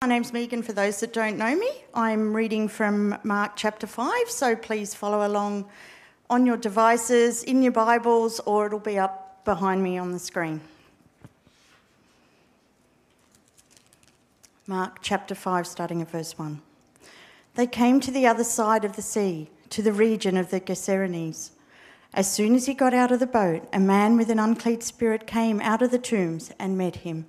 My name's Megan, for those that don't know me. I'm reading from Mark chapter 5, so please follow along on your devices, in your Bibles, or it'll be up behind me on the screen. Mark chapter 5, starting at verse 1. They came to the other side of the sea, to the region of the Gerasenes. As soon as he got out of the boat, a man with an unclean spirit came out of the tombs and met him.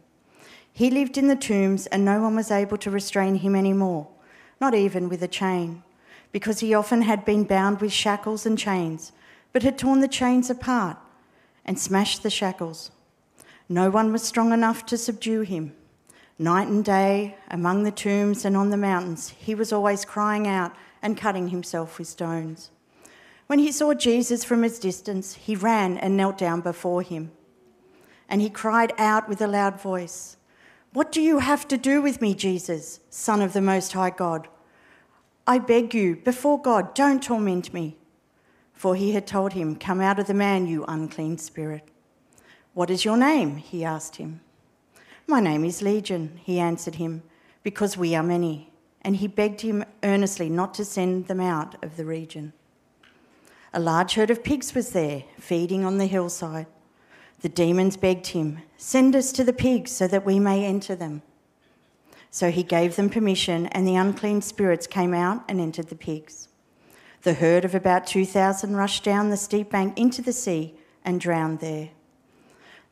He lived in the tombs, and no one was able to restrain him any more, not even with a chain, because he often had been bound with shackles and chains, but had torn the chains apart and smashed the shackles. No one was strong enough to subdue him. Night and day, among the tombs and on the mountains, he was always crying out and cutting himself with stones. When he saw Jesus from his distance, he ran and knelt down before him. And he cried out with a loud voice, What do you have to do with me, Jesus, Son of the Most High God? I beg you, before God, don't torment me. For he had told him, Come out of the man, you unclean spirit. What is your name? He asked him. My name is Legion, he answered him, because we are many. And he begged him earnestly not to send them out of the region. A large herd of pigs was there, feeding on the hillside. The demons begged him, Send us to the pigs so that we may enter them. So he gave them permission, and the unclean spirits came out and entered the pigs. The herd of about 2,000 rushed down the steep bank into the sea and drowned there.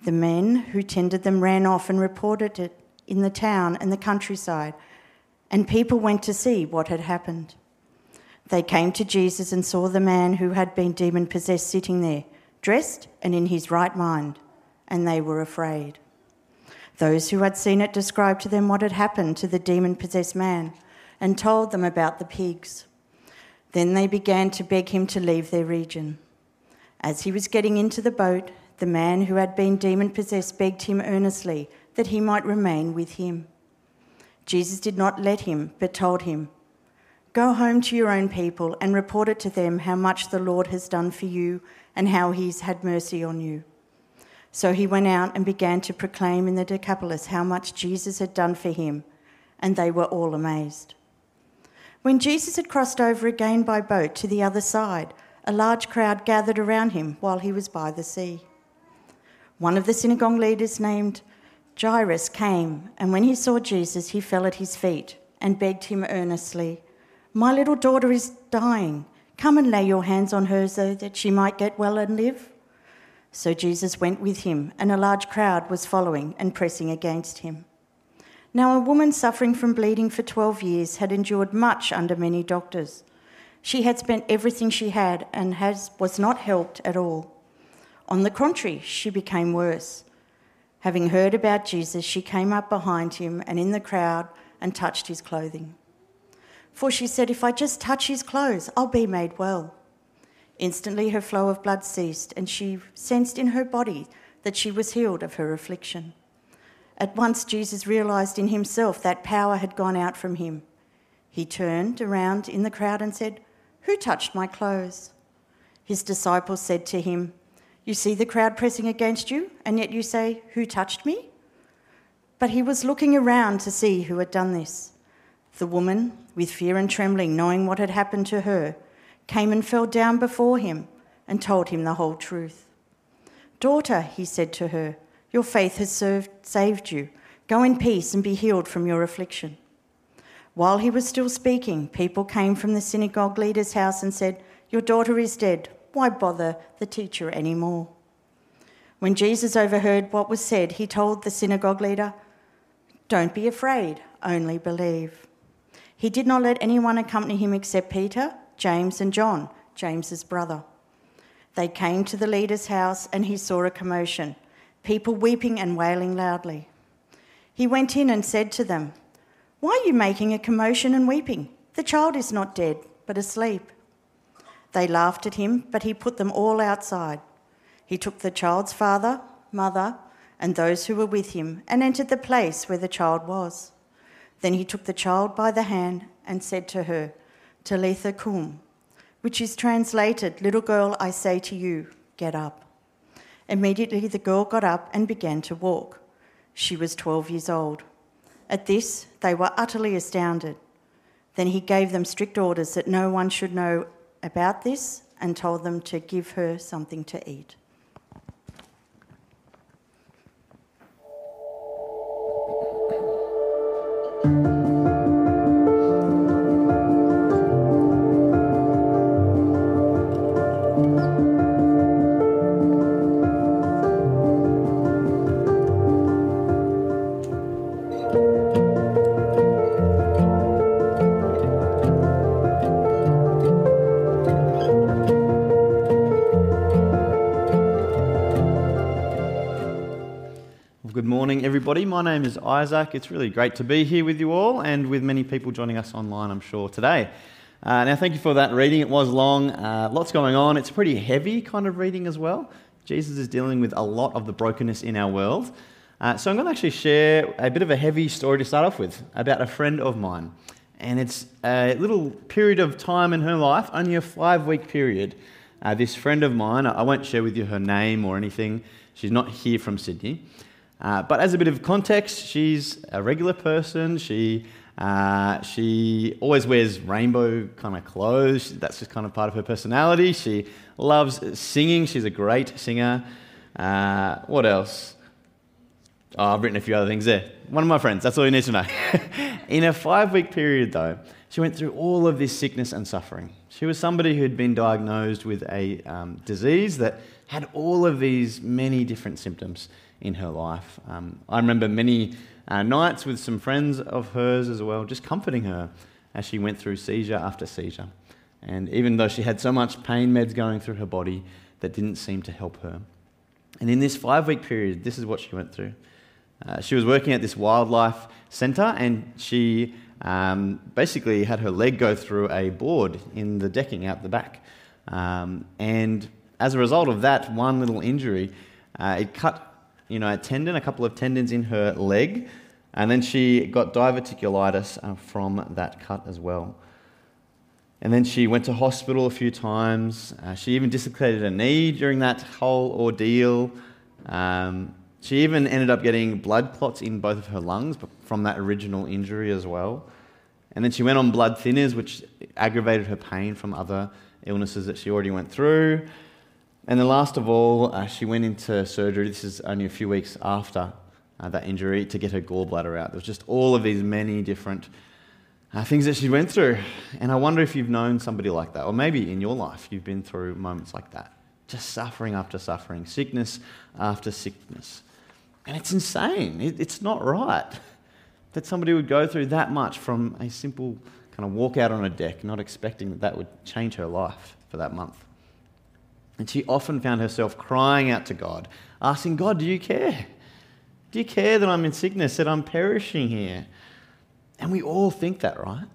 The men who tended them ran off and reported it in the town and the countryside, and people went to see what had happened. They came to Jesus and saw the man who had been demon possessed sitting there, dressed and in his right mind, and they were afraid. Those who had seen it described to them what had happened to the demon possessed man and told them about the pigs. Then they began to beg him to leave their region. As he was getting into the boat, the man who had been demon possessed begged him earnestly that he might remain with him. Jesus did not let him, but told him, Go home to your own people and report it to them how much the Lord has done for you and how he's had mercy on you. So he went out and began to proclaim in the Decapolis how much Jesus had done for him, and they were all amazed. When Jesus had crossed over again by boat to the other side, a large crowd gathered around him while he was by the sea. One of the synagogue leaders named Jairus came, and when he saw Jesus, he fell at his feet and begged him earnestly, My little daughter is dying. Come and lay your hands on her so that she might get well and live. So Jesus went with him, and a large crowd was following and pressing against him. Now, a woman suffering from bleeding for 12 years had endured much under many doctors. She had spent everything she had and has, was not helped at all. On the contrary, she became worse. Having heard about Jesus, she came up behind him and in the crowd and touched his clothing. For she said, If I just touch his clothes, I'll be made well. Instantly her flow of blood ceased, and she sensed in her body that she was healed of her affliction. At once Jesus realized in himself that power had gone out from him. He turned around in the crowd and said, Who touched my clothes? His disciples said to him, You see the crowd pressing against you, and yet you say, Who touched me? But he was looking around to see who had done this. The woman, with fear and trembling, knowing what had happened to her, came and fell down before him and told him the whole truth. Daughter, he said to her, your faith has served, saved you. Go in peace and be healed from your affliction. While he was still speaking, people came from the synagogue leader's house and said, Your daughter is dead. Why bother the teacher any more? When Jesus overheard what was said, he told the synagogue leader, Don't be afraid, only believe. He did not let anyone accompany him except Peter James and John, James's brother. They came to the leader's house and he saw a commotion, people weeping and wailing loudly. He went in and said to them, Why are you making a commotion and weeping? The child is not dead, but asleep. They laughed at him, but he put them all outside. He took the child's father, mother, and those who were with him and entered the place where the child was. Then he took the child by the hand and said to her, Talitha cum, which is translated, Little girl, I say to you, get up. Immediately the girl got up and began to walk. She was 12 years old. At this, they were utterly astounded. Then he gave them strict orders that no one should know about this and told them to give her something to eat. Everybody. My name is Isaac. It's really great to be here with you all and with many people joining us online, I'm sure, today. Uh, now, thank you for that reading. It was long, uh, lots going on. It's a pretty heavy kind of reading as well. Jesus is dealing with a lot of the brokenness in our world. Uh, so, I'm going to actually share a bit of a heavy story to start off with about a friend of mine. And it's a little period of time in her life, only a five week period. Uh, this friend of mine, I won't share with you her name or anything, she's not here from Sydney. Uh, but as a bit of context, she's a regular person. She, uh, she always wears rainbow kind of clothes. That's just kind of part of her personality. She loves singing. She's a great singer. Uh, what else? Oh, I've written a few other things there. One of my friends, that's all you need to know. In a five week period, though, she went through all of this sickness and suffering. She was somebody who'd been diagnosed with a um, disease that had all of these many different symptoms in her life. Um, I remember many uh, nights with some friends of hers as well, just comforting her as she went through seizure after seizure. And even though she had so much pain meds going through her body, that didn't seem to help her. And in this five week period, this is what she went through. Uh, she was working at this wildlife centre and she um, basically had her leg go through a board in the decking out the back. Um, and as a result of that one little injury, uh, it cut you know, a tendon, a couple of tendons in her leg, and then she got diverticulitis uh, from that cut as well. And then she went to hospital a few times. Uh, she even dislocated a knee during that whole ordeal. Um, she even ended up getting blood clots in both of her lungs from that original injury as well. And then she went on blood thinners, which aggravated her pain from other illnesses that she already went through. And then last of all, uh, she went into surgery. This is only a few weeks after uh, that injury to get her gallbladder out. There was just all of these many different uh, things that she went through. And I wonder if you've known somebody like that, or maybe in your life you've been through moments like that. Just suffering after suffering, sickness after sickness. And it's insane. It, it's not right that somebody would go through that much from a simple kind of walk out on a deck, not expecting that that would change her life for that month. And she often found herself crying out to God, asking, God, do you care? Do you care that I'm in sickness, that I'm perishing here? And we all think that, right?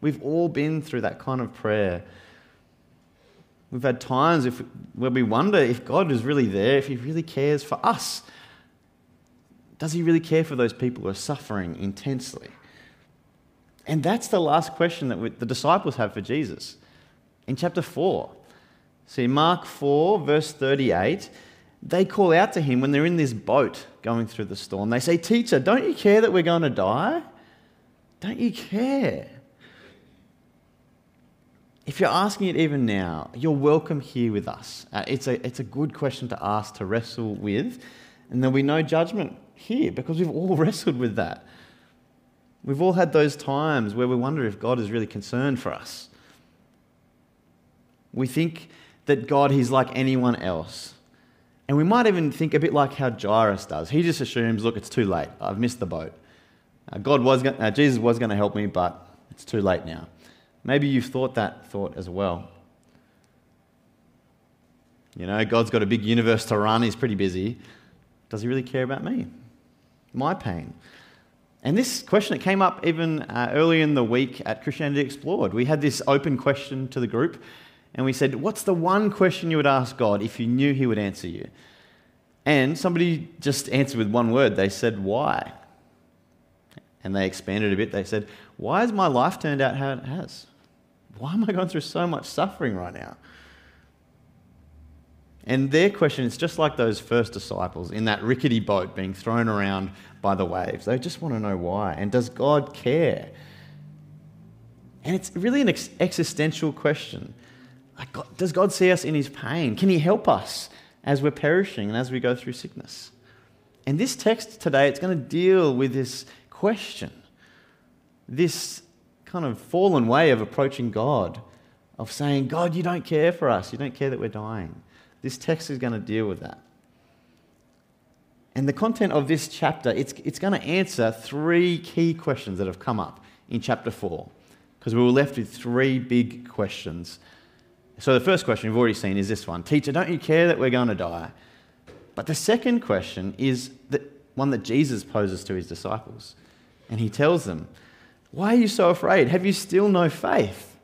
We've all been through that kind of prayer. We've had times if, where we wonder if God is really there, if He really cares for us. Does He really care for those people who are suffering intensely? And that's the last question that we, the disciples have for Jesus. In chapter 4, See, Mark 4, verse 38, they call out to him when they're in this boat going through the storm. They say, Teacher, don't you care that we're going to die? Don't you care? If you're asking it even now, you're welcome here with us. Uh, it's, a, it's a good question to ask, to wrestle with, and there'll be no judgment here because we've all wrestled with that. We've all had those times where we wonder if God is really concerned for us. We think that God is like anyone else. And we might even think a bit like how Jairus does. He just assumes, look, it's too late. I've missed the boat. Uh, God was gonna, uh, Jesus was going to help me, but it's too late now. Maybe you've thought that thought as well. You know, God's got a big universe to run, he's pretty busy. Does he really care about me? My pain? And this question, it came up even uh, early in the week at Christianity Explored. We had this open question to the group and we said, What's the one question you would ask God if you knew He would answer you? And somebody just answered with one word. They said, Why? And they expanded a bit. They said, Why has my life turned out how it has? Why am I going through so much suffering right now? And their question is just like those first disciples in that rickety boat being thrown around by the waves. They just want to know why. And does God care? And it's really an ex- existential question. Like, God, does God see us in his pain? Can he help us as we're perishing and as we go through sickness? And this text today, it's going to deal with this question, this kind of fallen way of approaching God, of saying, God, you don't care for us, you don't care that we're dying. This text is going to deal with that. And the content of this chapter, it's, it's going to answer three key questions that have come up in chapter 4, because we were left with three big questions. So the first question we've already seen is this one Teacher, don't you care that we're going to die? But the second question is the one that Jesus poses to his disciples. And he tells them, Why are you so afraid? Have you still no faith?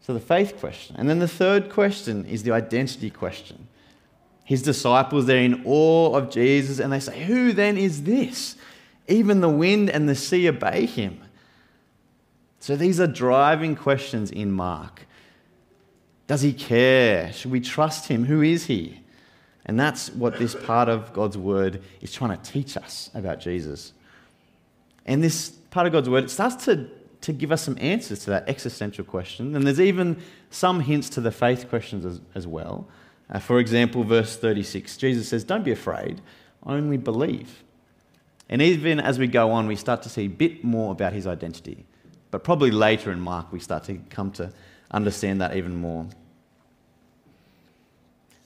So, the faith question. And then the third question is the identity question. His disciples, they're in awe of Jesus and they say, Who then is this? Even the wind and the sea obey him. So, these are driving questions in Mark. Does he care? Should we trust him? Who is he? And that's what this part of God's word is trying to teach us about Jesus. And this part of God's word, it starts to, to give us some answers to that existential question. And there's even some hints to the faith questions as, as well. Uh, for example, verse 36, Jesus says, Don't be afraid, only believe. And even as we go on, we start to see a bit more about his identity. But probably later in Mark, we start to come to understand that even more.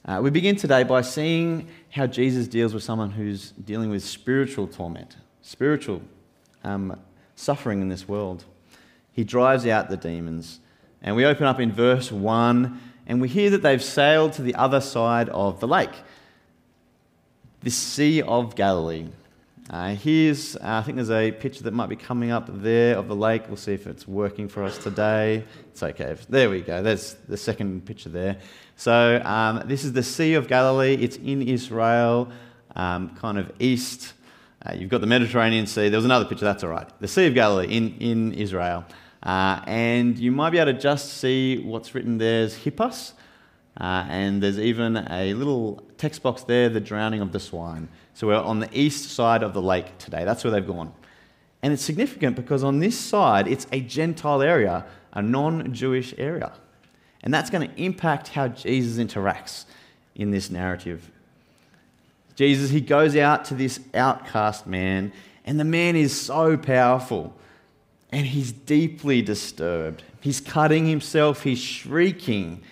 Uh, we begin today by seeing how Jesus deals with someone who's dealing with spiritual torment, spiritual um, suffering in this world. He drives out the demons. And we open up in verse 1 and we hear that they've sailed to the other side of the lake, this Sea of Galilee. Uh, here's, uh, I think there's a picture that might be coming up there of the lake. We'll see if it's working for us today. It's okay. There we go. There's the second picture there. So, um, this is the Sea of Galilee. It's in Israel, um, kind of east. Uh, you've got the Mediterranean Sea. There was another picture, that's all right. The Sea of Galilee in, in Israel. Uh, and you might be able to just see what's written there is Hippos. Uh, and there's even a little text box there, the drowning of the swine. So we're on the east side of the lake today. That's where they've gone. And it's significant because on this side, it's a Gentile area, a non Jewish area. And that's going to impact how Jesus interacts in this narrative. Jesus, he goes out to this outcast man, and the man is so powerful, and he's deeply disturbed. He's cutting himself, he's shrieking.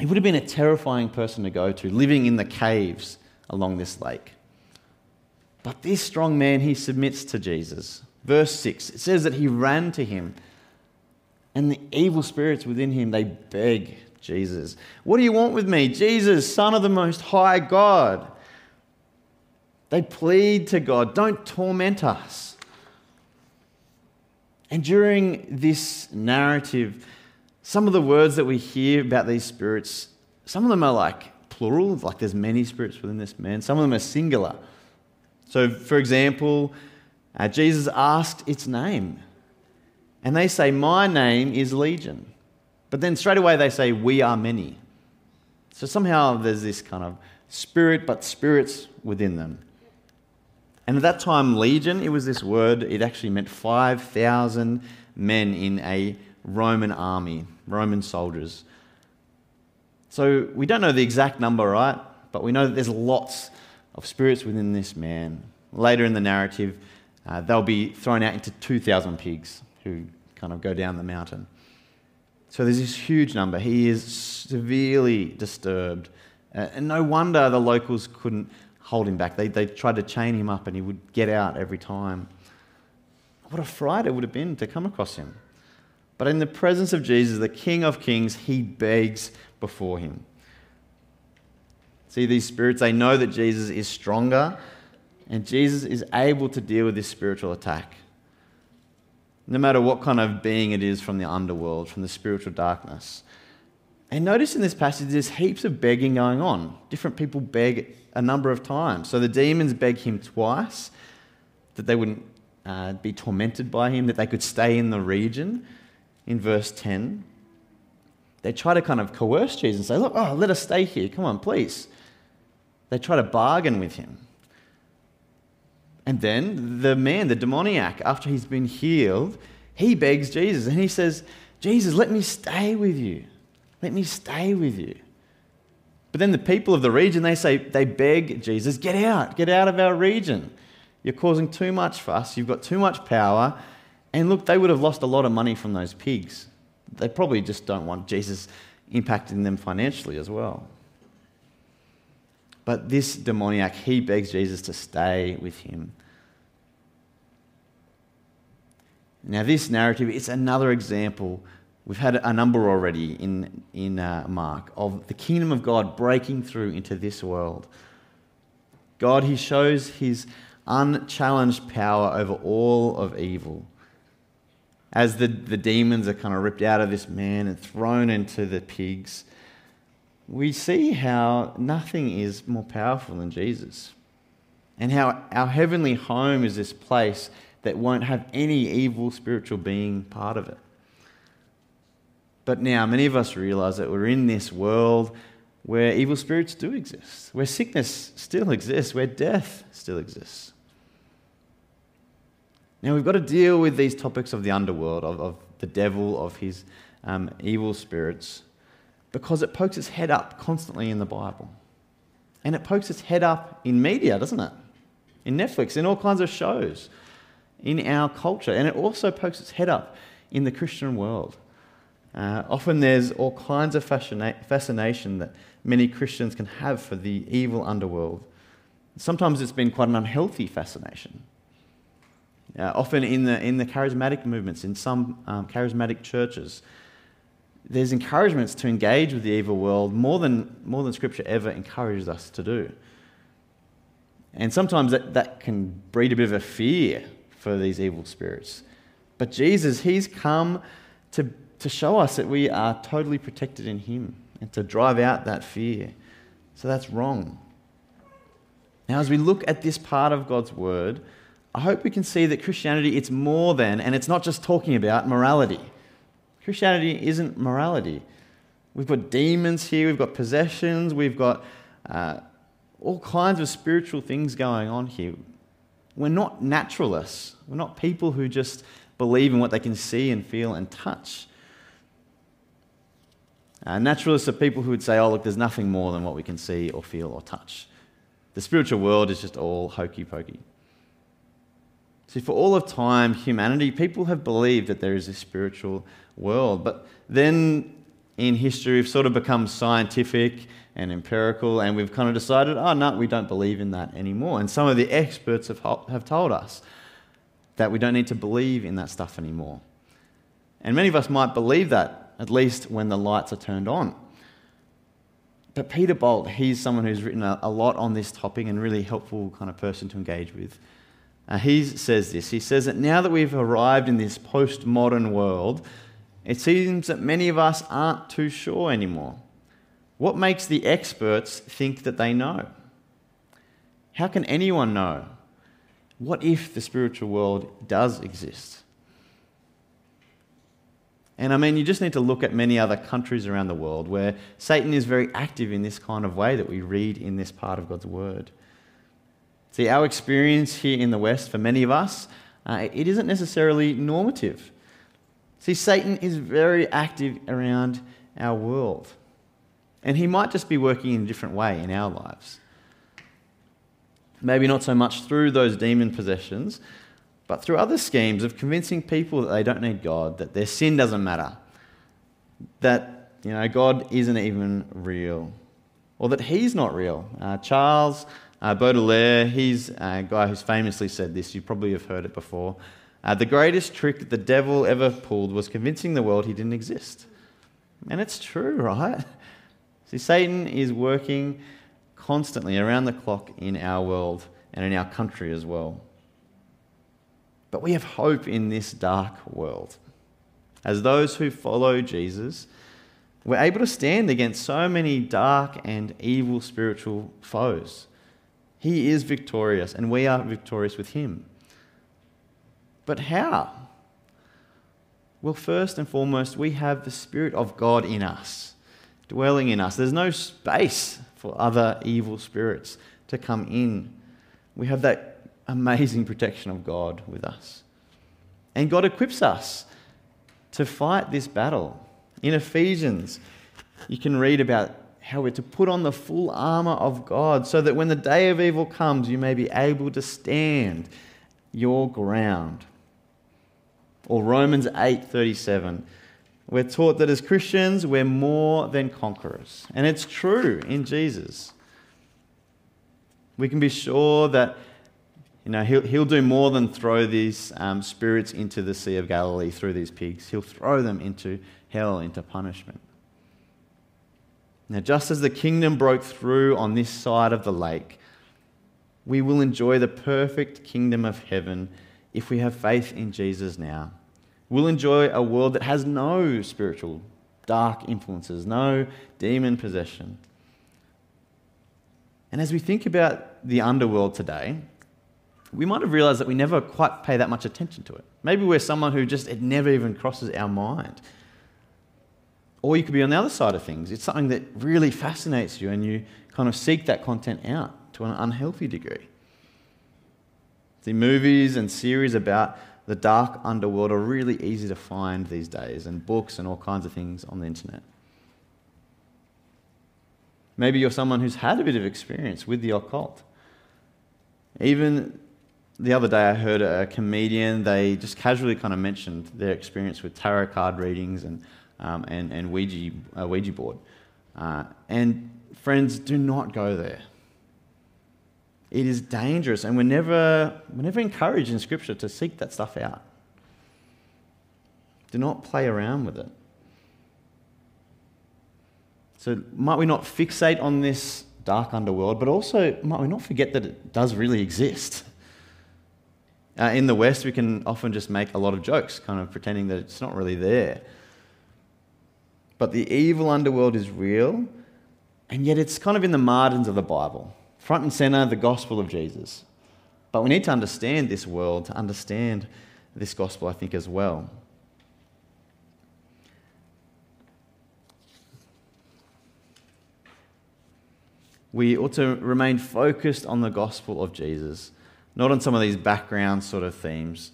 He would have been a terrifying person to go to, living in the caves along this lake. But this strong man, he submits to Jesus. Verse 6, it says that he ran to him and the evil spirits within him, they beg Jesus, What do you want with me? Jesus, Son of the Most High God. They plead to God, Don't torment us. And during this narrative, some of the words that we hear about these spirits, some of them are like plural, like there's many spirits within this man, some of them are singular. So, for example, uh, Jesus asked its name. And they say, My name is Legion. But then straight away they say, We are many. So somehow there's this kind of spirit, but spirits within them. And at that time, Legion, it was this word, it actually meant 5,000 men in a Roman army, Roman soldiers. So we don't know the exact number, right? But we know that there's lots of spirits within this man. Later in the narrative, uh, they'll be thrown out into 2,000 pigs who kind of go down the mountain. So there's this huge number. He is severely disturbed. Uh, and no wonder the locals couldn't hold him back. They, they tried to chain him up and he would get out every time. What a fright it would have been to come across him. But in the presence of Jesus, the King of Kings, he begs before him. See, these spirits, they know that Jesus is stronger and Jesus is able to deal with this spiritual attack no matter what kind of being it is from the underworld, from the spiritual darkness. And notice in this passage, there's heaps of begging going on. Different people beg a number of times. So the demons beg him twice that they wouldn't uh, be tormented by him, that they could stay in the region in verse 10. they try to kind of coerce Jesus and say, Look, oh, let us stay here. Come on, please. They try to bargain with him. And then the man, the demoniac, after he's been healed, he begs Jesus and he says, Jesus, let me stay with you. Let me stay with you. But then the people of the region, they say, they beg Jesus, get out, get out of our region. You're causing too much fuss, you've got too much power. And look, they would have lost a lot of money from those pigs. They probably just don't want Jesus impacting them financially as well. But this demoniac, he begs Jesus to stay with him. Now, this narrative, it's another example. We've had a number already in, in uh, Mark of the kingdom of God breaking through into this world. God, he shows his unchallenged power over all of evil. As the, the demons are kind of ripped out of this man and thrown into the pigs, we see how nothing is more powerful than Jesus. And how our heavenly home is this place that won't have any evil spiritual being part of it. But now, many of us realize that we're in this world where evil spirits do exist, where sickness still exists, where death still exists. Now, we've got to deal with these topics of the underworld, of, of the devil, of his um, evil spirits, because it pokes its head up constantly in the Bible. And it pokes its head up in media, doesn't it? In Netflix, in all kinds of shows, in our culture. And it also pokes its head up in the Christian world. Uh, often there's all kinds of fascina- fascination that many Christians can have for the evil underworld. Sometimes it's been quite an unhealthy fascination. Uh, often in the, in the charismatic movements, in some um, charismatic churches, there's encouragements to engage with the evil world more than, more than Scripture ever encourages us to do. And sometimes that, that can breed a bit of a fear for these evil spirits. But Jesus, He's come to, to show us that we are totally protected in Him and to drive out that fear. So that's wrong. Now, as we look at this part of God's Word, I hope we can see that Christianity, it's more than, and it's not just talking about morality. Christianity isn't morality. We've got demons here, we've got possessions, we've got uh, all kinds of spiritual things going on here. We're not naturalists. We're not people who just believe in what they can see and feel and touch. Uh, naturalists are people who would say, oh, look, there's nothing more than what we can see or feel or touch. The spiritual world is just all hokey pokey. See, for all of time, humanity, people have believed that there is a spiritual world. But then in history, we've sort of become scientific and empirical, and we've kind of decided, oh, no, we don't believe in that anymore. And some of the experts have, have told us that we don't need to believe in that stuff anymore. And many of us might believe that, at least when the lights are turned on. But Peter Bolt, he's someone who's written a, a lot on this topic and really helpful kind of person to engage with. Uh, he says this He says that now that we've arrived in this postmodern world, it seems that many of us aren't too sure anymore. What makes the experts think that they know? How can anyone know? What if the spiritual world does exist? And I mean, you just need to look at many other countries around the world where Satan is very active in this kind of way that we read in this part of God's Word. See, our experience here in the West, for many of us, uh, it isn't necessarily normative. See, Satan is very active around our world. And he might just be working in a different way in our lives. Maybe not so much through those demon possessions, but through other schemes of convincing people that they don't need God, that their sin doesn't matter, that you know God isn't even real, or that He's not real. Uh, Charles uh, Baudelaire, he's a guy who's famously said this, you probably have heard it before. Uh, the greatest trick the devil ever pulled was convincing the world he didn't exist. And it's true, right? See, Satan is working constantly around the clock in our world and in our country as well. But we have hope in this dark world. As those who follow Jesus, we're able to stand against so many dark and evil spiritual foes. He is victorious, and we are victorious with him. But how? Well, first and foremost, we have the Spirit of God in us, dwelling in us. There's no space for other evil spirits to come in. We have that amazing protection of God with us. And God equips us to fight this battle. In Ephesians, you can read about how we're to put on the full armor of God so that when the day of evil comes, you may be able to stand your ground. Or Romans 8:37. We're taught that as Christians, we're more than conquerors. And it's true in Jesus. We can be sure that you know, he'll, he'll do more than throw these um, spirits into the Sea of Galilee through these pigs. He'll throw them into hell, into punishment. Now, just as the kingdom broke through on this side of the lake, we will enjoy the perfect kingdom of heaven if we have faith in Jesus now. We'll enjoy a world that has no spiritual dark influences, no demon possession. And as we think about the underworld today, we might have realized that we never quite pay that much attention to it. Maybe we're someone who just, it never even crosses our mind. Or you could be on the other side of things. It's something that really fascinates you and you kind of seek that content out to an unhealthy degree. The movies and series about the dark underworld are really easy to find these days, and books and all kinds of things on the internet. Maybe you're someone who's had a bit of experience with the occult. Even the other day I heard a comedian, they just casually kind of mentioned their experience with tarot card readings and, um, and, and Ouija, uh, Ouija board. Uh, and friends, do not go there. It is dangerous, and we're never, we're never encouraged in Scripture to seek that stuff out. Do not play around with it. So, might we not fixate on this dark underworld, but also might we not forget that it does really exist? Uh, in the West, we can often just make a lot of jokes, kind of pretending that it's not really there. But the evil underworld is real, and yet it's kind of in the margins of the Bible, front and center, the gospel of Jesus. But we need to understand this world, to understand this gospel, I think, as well. We ought to remain focused on the gospel of Jesus not on some of these background sort of themes.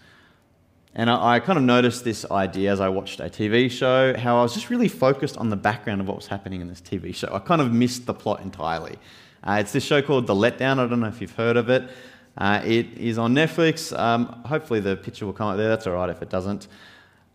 And I, I, kind of noticed this idea as I watched a TV show, how I was just really focused on the background of what was happening in this TV show. I kind of missed the plot entirely. Uh, it's this show called The Letdown. I don't know if you've heard of it. Uh, it is on Netflix. Um, hopefully, the picture will come up there. That's all right if it doesn't.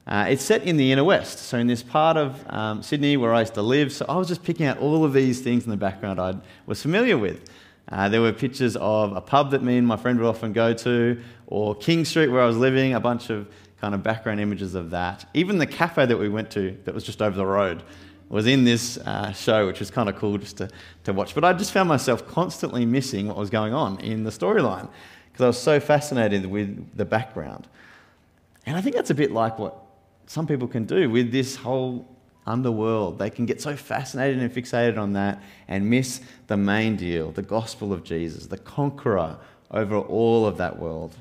Uh, it's set in the inner west, so in this part of um, Sydney where I used to live. So I was just picking out all of these things in the background I was familiar with. Uh, there were pictures of a pub that me and my friend would often go to, or King Street where I was living, a bunch of kind of background images of that. Even the cafe that we went to, that was just over the road, was in this uh, show, which was kind of cool just to, to watch. But I just found myself constantly missing what was going on in the storyline because I was so fascinated with the background. And I think that's a bit like what some people can do with this whole underworld. They can get so fascinated and fixated on that and miss the main deal, the gospel of Jesus, the conqueror over all of that world.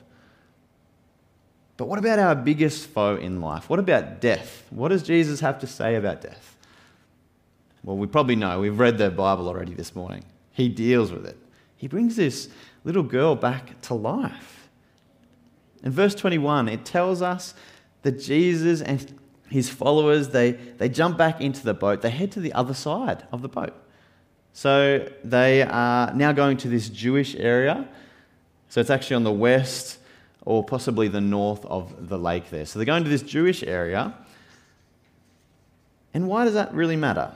But what about our biggest foe in life? What about death? What does Jesus have to say about death? Well, we probably know. We've read the Bible already this morning. He deals with it. He brings this little girl back to life. In verse 21, it tells us that Jesus and his followers, they, they jump back into the boat. They head to the other side of the boat. So they are now going to this Jewish area. So it's actually on the west or possibly the north of the lake there. So they're going to this Jewish area. And why does that really matter?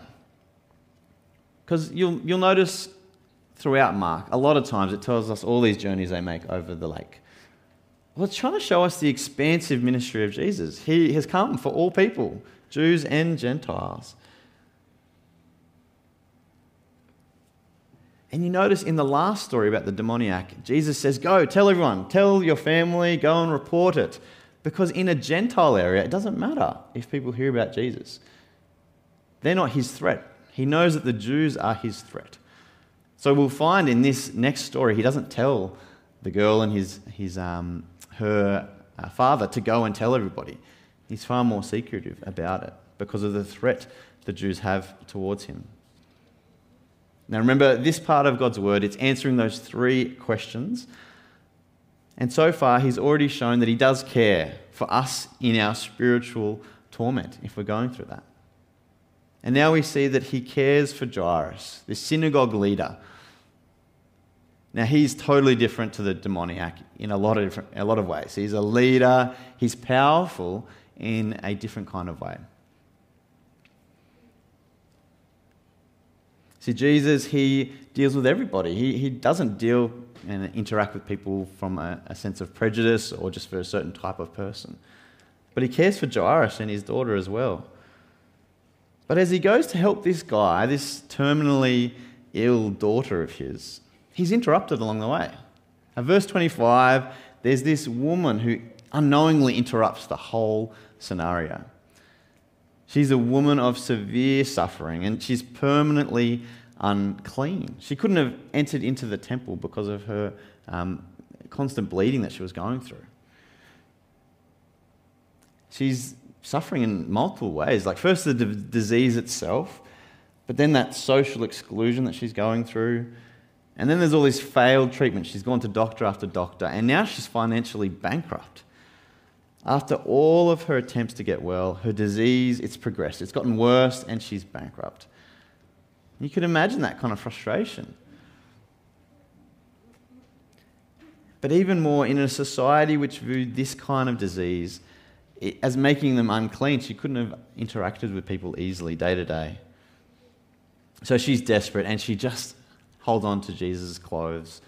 Because you'll, you'll notice throughout Mark, a lot of times it tells us all these journeys they make over the lake. Well, it's trying to show us the expansive ministry of Jesus. He has come for all people, Jews and Gentiles. And you notice in the last story about the demoniac, Jesus says, Go, tell everyone, tell your family, go and report it. Because in a Gentile area, it doesn't matter if people hear about Jesus. They're not his threat. He knows that the Jews are his threat. So we'll find in this next story, he doesn't tell the girl and his, his um, her uh, father to go and tell everybody. He's far more secretive about it because of the threat the Jews have towards him. Now, remember, this part of God's word, it's answering those three questions. And so far, he's already shown that he does care for us in our spiritual torment if we're going through that. And now we see that he cares for Jairus, this synagogue leader. Now he's totally different to the demoniac in a lot of different, a lot of ways. He's a leader, he's powerful in a different kind of way. See, Jesus, he deals with everybody. He, he doesn't deal and interact with people from a, a sense of prejudice or just for a certain type of person. But he cares for Jairus and his daughter as well. But as he goes to help this guy, this terminally ill daughter of his, he's interrupted along the way. At verse 25, there's this woman who unknowingly interrupts the whole scenario. She's a woman of severe suffering and she's permanently unclean. She couldn't have entered into the temple because of her um, constant bleeding that she was going through. She's suffering in multiple ways. Like, first, the d- disease itself, but then that social exclusion that she's going through. And then there's all this failed treatment. She's gone to doctor after doctor, and now she's financially bankrupt. After all of her attempts to get well, her disease, it's progressed. It's gotten worse, and she's bankrupt. You could imagine that kind of frustration. But even more, in a society which viewed this kind of disease as making them unclean, she couldn't have interacted with people easily day to day. So she's desperate and she just holds on to Jesus' clothes,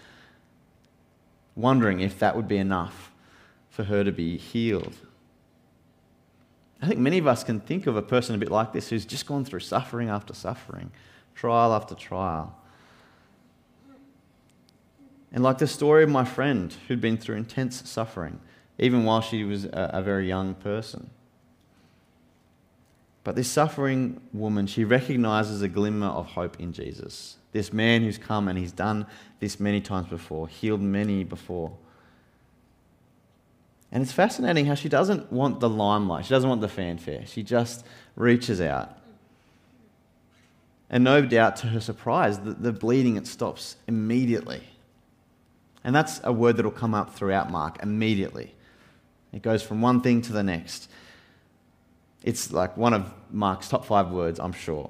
wondering if that would be enough for her to be healed. I think many of us can think of a person a bit like this who's just gone through suffering after suffering, trial after trial. And like the story of my friend who'd been through intense suffering, even while she was a, a very young person. But this suffering woman, she recognizes a glimmer of hope in Jesus. This man who's come and he's done this many times before, healed many before. And it's fascinating how she doesn't want the limelight, she doesn't want the fanfare. She just reaches out. And no doubt to her surprise, the, the bleeding it stops immediately. And that's a word that will come up throughout Mark immediately. It goes from one thing to the next. It's like one of Mark's top five words, I'm sure.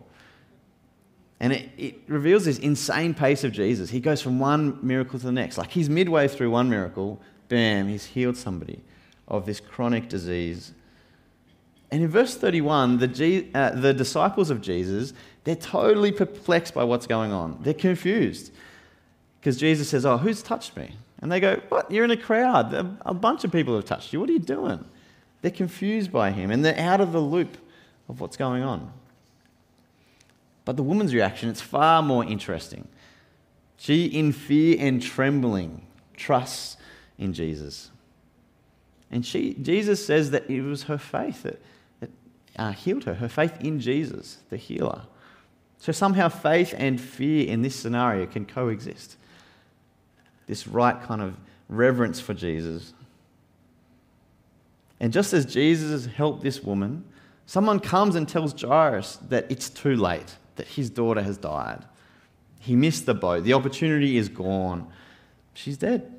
And it, it reveals this insane pace of Jesus. He goes from one miracle to the next. Like he's midway through one miracle, bam, he's healed somebody of this chronic disease. And in verse 31, the, G, uh, the disciples of Jesus, they're totally perplexed by what's going on. They're confused. Because Jesus says, Oh, who's touched me? And they go, What? You're in a crowd. A bunch of people have touched you. What are you doing? They're confused by him and they're out of the loop of what's going on. But the woman's reaction, it's far more interesting. She, in fear and trembling, trusts in Jesus. And she, Jesus says that it was her faith that, that uh, healed her, her faith in Jesus, the healer. So somehow faith and fear in this scenario can coexist this right kind of reverence for Jesus. And just as Jesus helped this woman, someone comes and tells Jairus that it's too late, that his daughter has died. He missed the boat, the opportunity is gone. She's dead.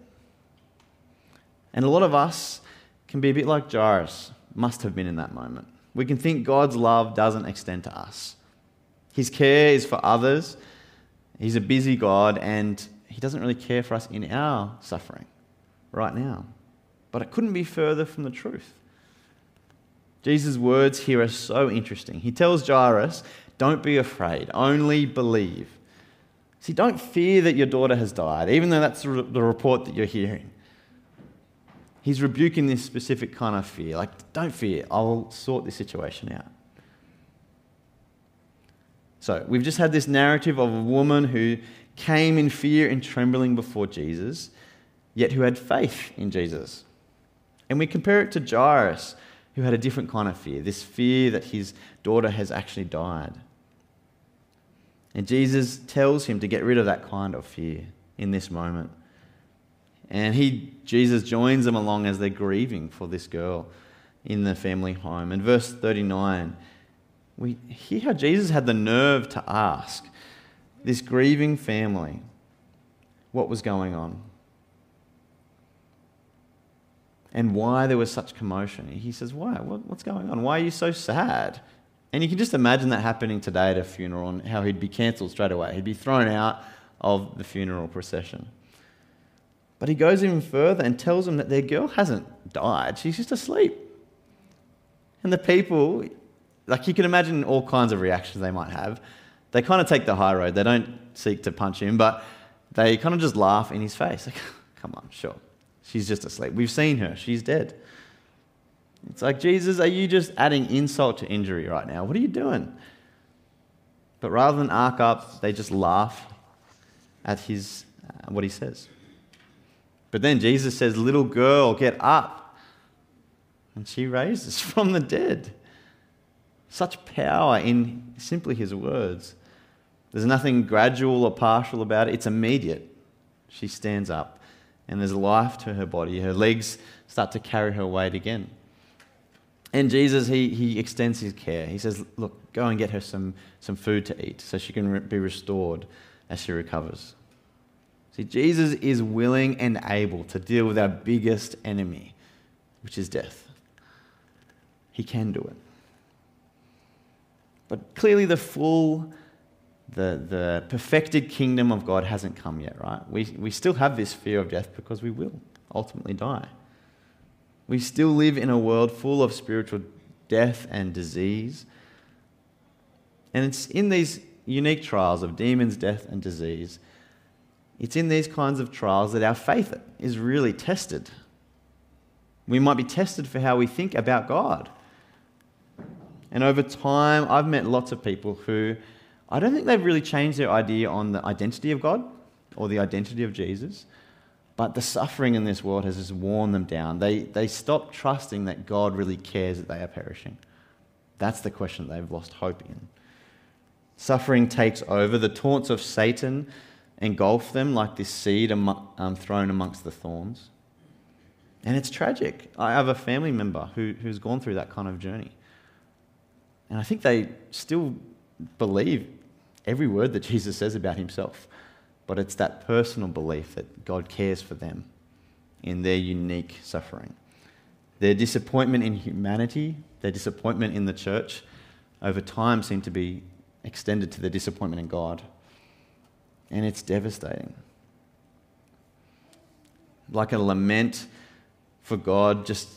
And a lot of us can be a bit like Jairus, must have been in that moment. We can think God's love doesn't extend to us. His care is for others. He's a busy God, and he doesn't really care for us in our suffering right now. But it couldn't be further from the truth. Jesus' words here are so interesting. He tells Jairus, Don't be afraid, only believe. See, don't fear that your daughter has died, even though that's the report that you're hearing. He's rebuking this specific kind of fear. Like, don't fear, I'll sort this situation out. So, we've just had this narrative of a woman who came in fear and trembling before Jesus, yet who had faith in Jesus. And we compare it to Jairus, who had a different kind of fear this fear that his daughter has actually died. And Jesus tells him to get rid of that kind of fear in this moment. And he, Jesus joins them along as they're grieving for this girl in the family home. In verse 39, we hear how Jesus had the nerve to ask this grieving family what was going on and why there was such commotion. He says, Why? what's going on? Why are you so sad? And you can just imagine that happening today at a funeral and how he'd be cancelled straight away. He'd be thrown out of the funeral procession. But he goes even further and tells them that their girl hasn't died, she's just asleep. And the people, like you can imagine all kinds of reactions they might have. They kind of take the high road. They don't seek to punch him, but they kind of just laugh in his face. Like, come on, sure. She's just asleep. We've seen her. She's dead. It's like, Jesus, are you just adding insult to injury right now? What are you doing? But rather than arc up, they just laugh at his, uh, what he says. But then Jesus says, Little girl, get up. And she raises from the dead. Such power in simply his words. There's nothing gradual or partial about it, it's immediate. She stands up, and there's life to her body. Her legs start to carry her weight again. And Jesus, he, he extends his care. He says, Look, go and get her some, some food to eat so she can re- be restored as she recovers. See, Jesus is willing and able to deal with our biggest enemy, which is death. He can do it. But clearly, the full, the, the perfected kingdom of God hasn't come yet, right? We, we still have this fear of death because we will ultimately die. We still live in a world full of spiritual death and disease. And it's in these unique trials of demons, death, and disease it's in these kinds of trials that our faith is really tested. We might be tested for how we think about God. And over time, I've met lots of people who I don't think they've really changed their idea on the identity of God or the identity of Jesus, but the suffering in this world has just worn them down. They, they stop trusting that God really cares that they are perishing. That's the question they've lost hope in. Suffering takes over. The taunts of Satan engulf them like this seed um, thrown amongst the thorns. And it's tragic. I have a family member who, who's gone through that kind of journey. And I think they still believe every word that Jesus says about himself. But it's that personal belief that God cares for them in their unique suffering. Their disappointment in humanity, their disappointment in the church, over time seem to be extended to their disappointment in God and it's devastating. Like a lament for God, just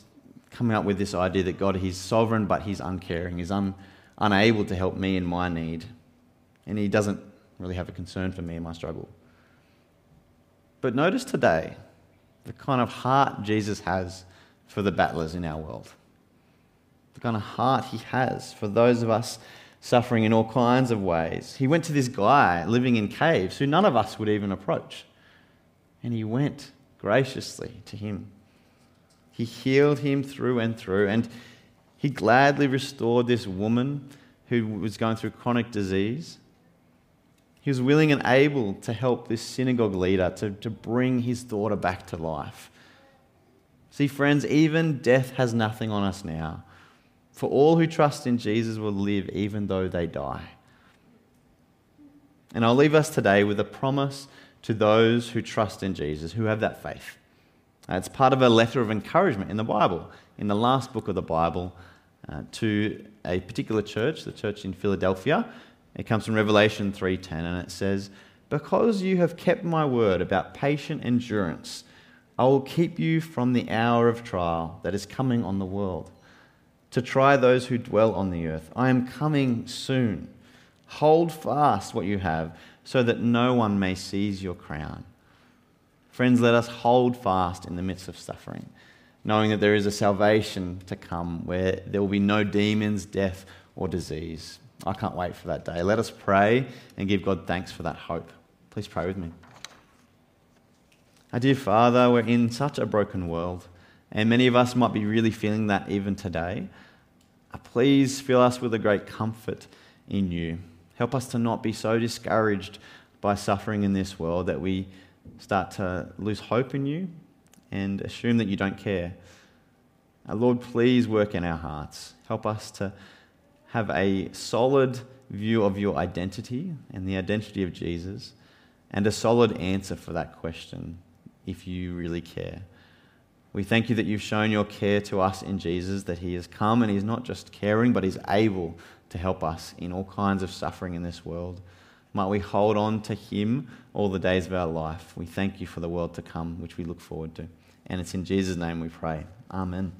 coming up with this idea that God, He's sovereign, but He's uncaring. He's un, unable to help me in my need. And He doesn't really have a concern for me in my struggle. But notice today the kind of heart Jesus has for the battlers in our world. The kind of heart He has for those of us suffering in all kinds of ways. He went to this guy living in caves who none of us would even approach. And he went graciously to him. He healed him through and through. And he gladly restored this woman who was going through chronic disease. He was willing and able to help this synagogue leader to, to bring his daughter back to life. See, friends, even death has nothing on us now for all who trust in Jesus will live even though they die. And I'll leave us today with a promise to those who trust in Jesus, who have that faith. Uh, it's part of a letter of encouragement in the Bible, in the last book of the Bible, uh, to a particular church, the church in Philadelphia. It comes from Revelation 3:10 and it says, "Because you have kept my word about patient endurance, I will keep you from the hour of trial that is coming on the world." To try those who dwell on the earth. I am coming soon. Hold fast what you have, so that no one may seize your crown. Friends, let us hold fast in the midst of suffering, knowing that there is a salvation to come where there will be no demons, death, or disease. I can't wait for that day. Let us pray and give God thanks for that hope. Please pray with me. Our dear Father, we're in such a broken world. And many of us might be really feeling that even today. Uh, please fill us with a great comfort in you. Help us to not be so discouraged by suffering in this world that we start to lose hope in you and assume that you don't care. Uh, Lord, please work in our hearts. Help us to have a solid view of your identity and the identity of Jesus, and a solid answer for that question if you really care. We thank you that you've shown your care to us in Jesus, that he has come and he's not just caring, but he's able to help us in all kinds of suffering in this world. Might we hold on to him all the days of our life. We thank you for the world to come, which we look forward to. And it's in Jesus' name we pray. Amen.